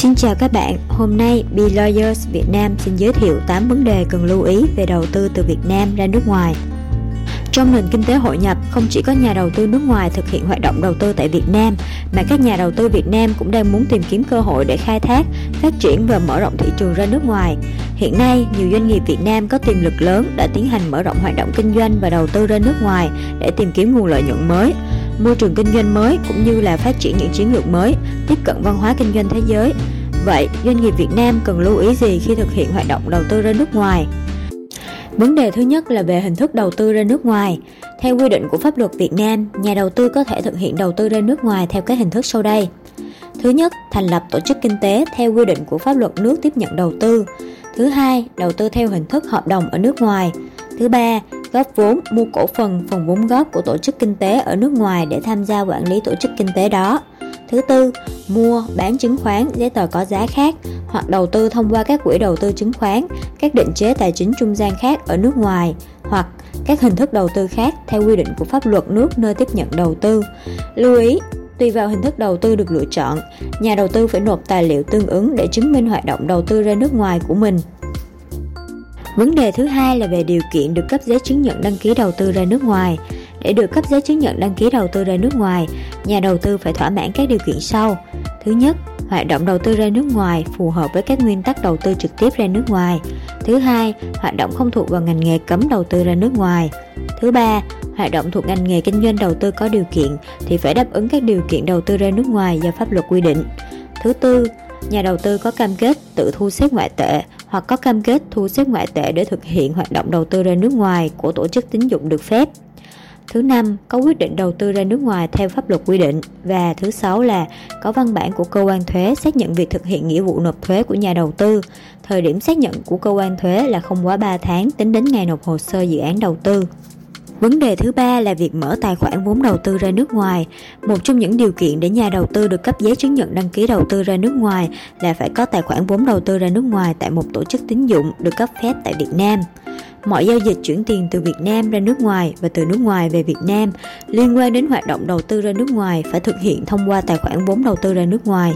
Xin chào các bạn, hôm nay Be Lawyers Việt Nam xin giới thiệu 8 vấn đề cần lưu ý về đầu tư từ Việt Nam ra nước ngoài. Trong nền kinh tế hội nhập, không chỉ có nhà đầu tư nước ngoài thực hiện hoạt động đầu tư tại Việt Nam, mà các nhà đầu tư Việt Nam cũng đang muốn tìm kiếm cơ hội để khai thác, phát triển và mở rộng thị trường ra nước ngoài. Hiện nay, nhiều doanh nghiệp Việt Nam có tiềm lực lớn đã tiến hành mở rộng hoạt động kinh doanh và đầu tư ra nước ngoài để tìm kiếm nguồn lợi nhuận mới môi trường kinh doanh mới cũng như là phát triển những chiến lược mới, tiếp cận văn hóa kinh doanh thế giới. Vậy, doanh nghiệp Việt Nam cần lưu ý gì khi thực hiện hoạt động đầu tư ra nước ngoài? Vấn đề thứ nhất là về hình thức đầu tư ra nước ngoài. Theo quy định của pháp luật Việt Nam, nhà đầu tư có thể thực hiện đầu tư ra nước ngoài theo các hình thức sau đây. Thứ nhất, thành lập tổ chức kinh tế theo quy định của pháp luật nước tiếp nhận đầu tư. Thứ hai, đầu tư theo hình thức hợp đồng ở nước ngoài. Thứ ba, góp vốn, mua cổ phần, phần vốn góp của tổ chức kinh tế ở nước ngoài để tham gia quản lý tổ chức kinh tế đó. Thứ tư, mua, bán chứng khoán, giấy tờ có giá khác hoặc đầu tư thông qua các quỹ đầu tư chứng khoán, các định chế tài chính trung gian khác ở nước ngoài hoặc các hình thức đầu tư khác theo quy định của pháp luật nước nơi tiếp nhận đầu tư. Lưu ý, tùy vào hình thức đầu tư được lựa chọn, nhà đầu tư phải nộp tài liệu tương ứng để chứng minh hoạt động đầu tư ra nước ngoài của mình. Vấn đề thứ hai là về điều kiện được cấp giấy chứng nhận đăng ký đầu tư ra nước ngoài. Để được cấp giấy chứng nhận đăng ký đầu tư ra nước ngoài, nhà đầu tư phải thỏa mãn các điều kiện sau. Thứ nhất, hoạt động đầu tư ra nước ngoài phù hợp với các nguyên tắc đầu tư trực tiếp ra nước ngoài. Thứ hai, hoạt động không thuộc vào ngành nghề cấm đầu tư ra nước ngoài. Thứ ba, hoạt động thuộc ngành nghề kinh doanh đầu tư có điều kiện thì phải đáp ứng các điều kiện đầu tư ra nước ngoài do pháp luật quy định. Thứ tư, nhà đầu tư có cam kết tự thu xếp ngoại tệ hoặc có cam kết thu xếp ngoại tệ để thực hiện hoạt động đầu tư ra nước ngoài của tổ chức tín dụng được phép. Thứ năm, có quyết định đầu tư ra nước ngoài theo pháp luật quy định và thứ sáu là có văn bản của cơ quan thuế xác nhận việc thực hiện nghĩa vụ nộp thuế của nhà đầu tư. Thời điểm xác nhận của cơ quan thuế là không quá 3 tháng tính đến ngày nộp hồ sơ dự án đầu tư. Vấn đề thứ ba là việc mở tài khoản vốn đầu tư ra nước ngoài. Một trong những điều kiện để nhà đầu tư được cấp giấy chứng nhận đăng ký đầu tư ra nước ngoài là phải có tài khoản vốn đầu tư ra nước ngoài tại một tổ chức tín dụng được cấp phép tại Việt Nam. Mọi giao dịch chuyển tiền từ Việt Nam ra nước ngoài và từ nước ngoài về Việt Nam liên quan đến hoạt động đầu tư ra nước ngoài phải thực hiện thông qua tài khoản vốn đầu tư ra nước ngoài.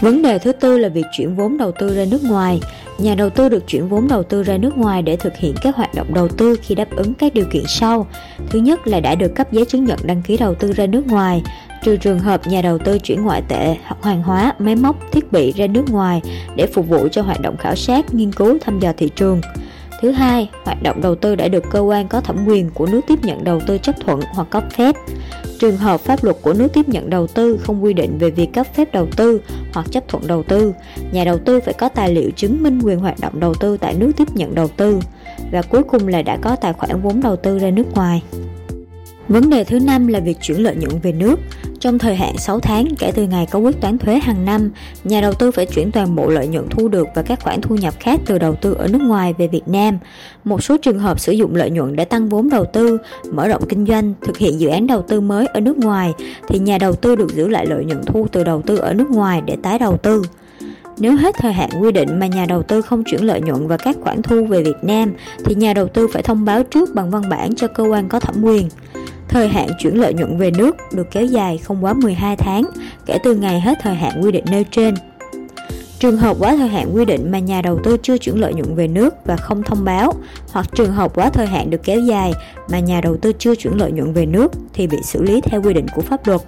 Vấn đề thứ tư là việc chuyển vốn đầu tư ra nước ngoài. Nhà đầu tư được chuyển vốn đầu tư ra nước ngoài để thực hiện các hoạt động đầu tư khi đáp ứng các điều kiện sau. Thứ nhất là đã được cấp giấy chứng nhận đăng ký đầu tư ra nước ngoài, trừ trường hợp nhà đầu tư chuyển ngoại tệ hoặc hàng hóa, máy móc, thiết bị ra nước ngoài để phục vụ cho hoạt động khảo sát, nghiên cứu, thăm dò thị trường. Thứ hai, hoạt động đầu tư đã được cơ quan có thẩm quyền của nước tiếp nhận đầu tư chấp thuận hoặc cấp phép. Trường hợp pháp luật của nước tiếp nhận đầu tư không quy định về việc cấp phép đầu tư hoặc chấp thuận đầu tư, nhà đầu tư phải có tài liệu chứng minh quyền hoạt động đầu tư tại nước tiếp nhận đầu tư và cuối cùng là đã có tài khoản vốn đầu tư ra nước ngoài. Vấn đề thứ năm là việc chuyển lợi nhuận về nước. Trong thời hạn 6 tháng kể từ ngày có quyết toán thuế hàng năm, nhà đầu tư phải chuyển toàn bộ lợi nhuận thu được và các khoản thu nhập khác từ đầu tư ở nước ngoài về Việt Nam. Một số trường hợp sử dụng lợi nhuận để tăng vốn đầu tư, mở rộng kinh doanh, thực hiện dự án đầu tư mới ở nước ngoài thì nhà đầu tư được giữ lại lợi nhuận thu từ đầu tư ở nước ngoài để tái đầu tư. Nếu hết thời hạn quy định mà nhà đầu tư không chuyển lợi nhuận và các khoản thu về Việt Nam thì nhà đầu tư phải thông báo trước bằng văn bản cho cơ quan có thẩm quyền. Thời hạn chuyển lợi nhuận về nước được kéo dài không quá 12 tháng kể từ ngày hết thời hạn quy định nêu trên. Trường hợp quá thời hạn quy định mà nhà đầu tư chưa chuyển lợi nhuận về nước và không thông báo, hoặc trường hợp quá thời hạn được kéo dài mà nhà đầu tư chưa chuyển lợi nhuận về nước thì bị xử lý theo quy định của pháp luật.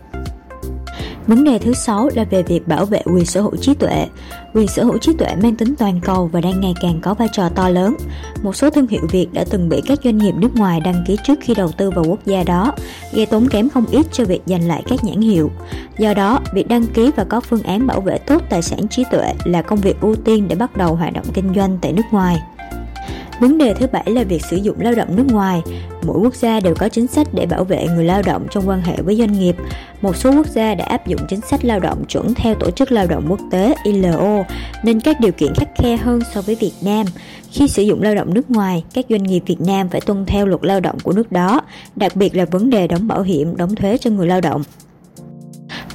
Vấn đề thứ sáu là về việc bảo vệ quyền sở hữu trí tuệ. Quyền sở hữu trí tuệ mang tính toàn cầu và đang ngày càng có vai trò to lớn. Một số thương hiệu Việt đã từng bị các doanh nghiệp nước ngoài đăng ký trước khi đầu tư vào quốc gia đó, gây tốn kém không ít cho việc giành lại các nhãn hiệu. Do đó, việc đăng ký và có phương án bảo vệ tốt tài sản trí tuệ là công việc ưu tiên để bắt đầu hoạt động kinh doanh tại nước ngoài. Vấn đề thứ bảy là việc sử dụng lao động nước ngoài. Mỗi quốc gia đều có chính sách để bảo vệ người lao động trong quan hệ với doanh nghiệp. Một số quốc gia đã áp dụng chính sách lao động chuẩn theo Tổ chức Lao động Quốc tế ILO, nên các điều kiện khắc khe hơn so với Việt Nam. Khi sử dụng lao động nước ngoài, các doanh nghiệp Việt Nam phải tuân theo luật lao động của nước đó, đặc biệt là vấn đề đóng bảo hiểm, đóng thuế cho người lao động.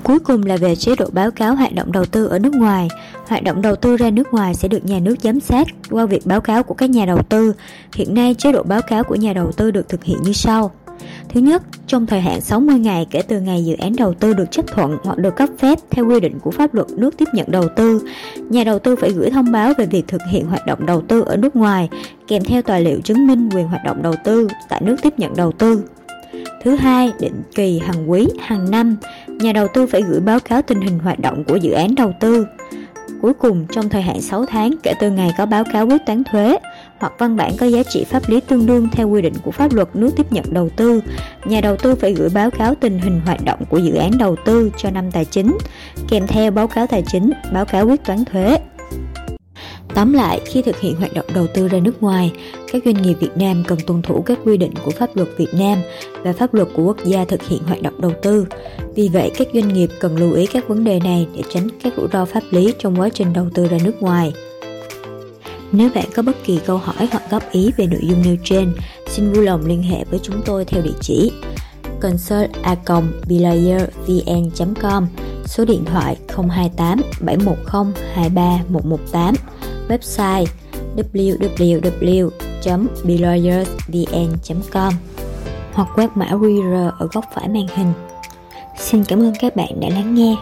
Cuối cùng là về chế độ báo cáo hoạt động đầu tư ở nước ngoài. Hoạt động đầu tư ra nước ngoài sẽ được nhà nước giám sát qua việc báo cáo của các nhà đầu tư. Hiện nay chế độ báo cáo của nhà đầu tư được thực hiện như sau. Thứ nhất, trong thời hạn 60 ngày kể từ ngày dự án đầu tư được chấp thuận hoặc được cấp phép theo quy định của pháp luật nước tiếp nhận đầu tư, nhà đầu tư phải gửi thông báo về việc thực hiện hoạt động đầu tư ở nước ngoài kèm theo tài liệu chứng minh quyền hoạt động đầu tư tại nước tiếp nhận đầu tư. Thứ hai, định kỳ hàng quý, hàng năm, nhà đầu tư phải gửi báo cáo tình hình hoạt động của dự án đầu tư. Cuối cùng, trong thời hạn 6 tháng kể từ ngày có báo cáo quyết toán thuế hoặc văn bản có giá trị pháp lý tương đương theo quy định của pháp luật nước tiếp nhận đầu tư, nhà đầu tư phải gửi báo cáo tình hình hoạt động của dự án đầu tư cho năm tài chính, kèm theo báo cáo tài chính, báo cáo quyết toán thuế. Tóm lại, khi thực hiện hoạt động đầu tư ra nước ngoài, các doanh nghiệp Việt Nam cần tuân thủ các quy định của pháp luật Việt Nam và pháp luật của quốc gia thực hiện hoạt động đầu tư. Vì vậy, các doanh nghiệp cần lưu ý các vấn đề này để tránh các rủi ro pháp lý trong quá trình đầu tư ra nước ngoài. Nếu bạn có bất kỳ câu hỏi hoặc góp ý về nội dung nêu trên, xin vui lòng liên hệ với chúng tôi theo địa chỉ consult com số điện thoại 028 710 23 118 website www.belawyersvn.com hoặc quét mã QR ở góc phải màn hình. Xin cảm ơn các bạn đã lắng nghe.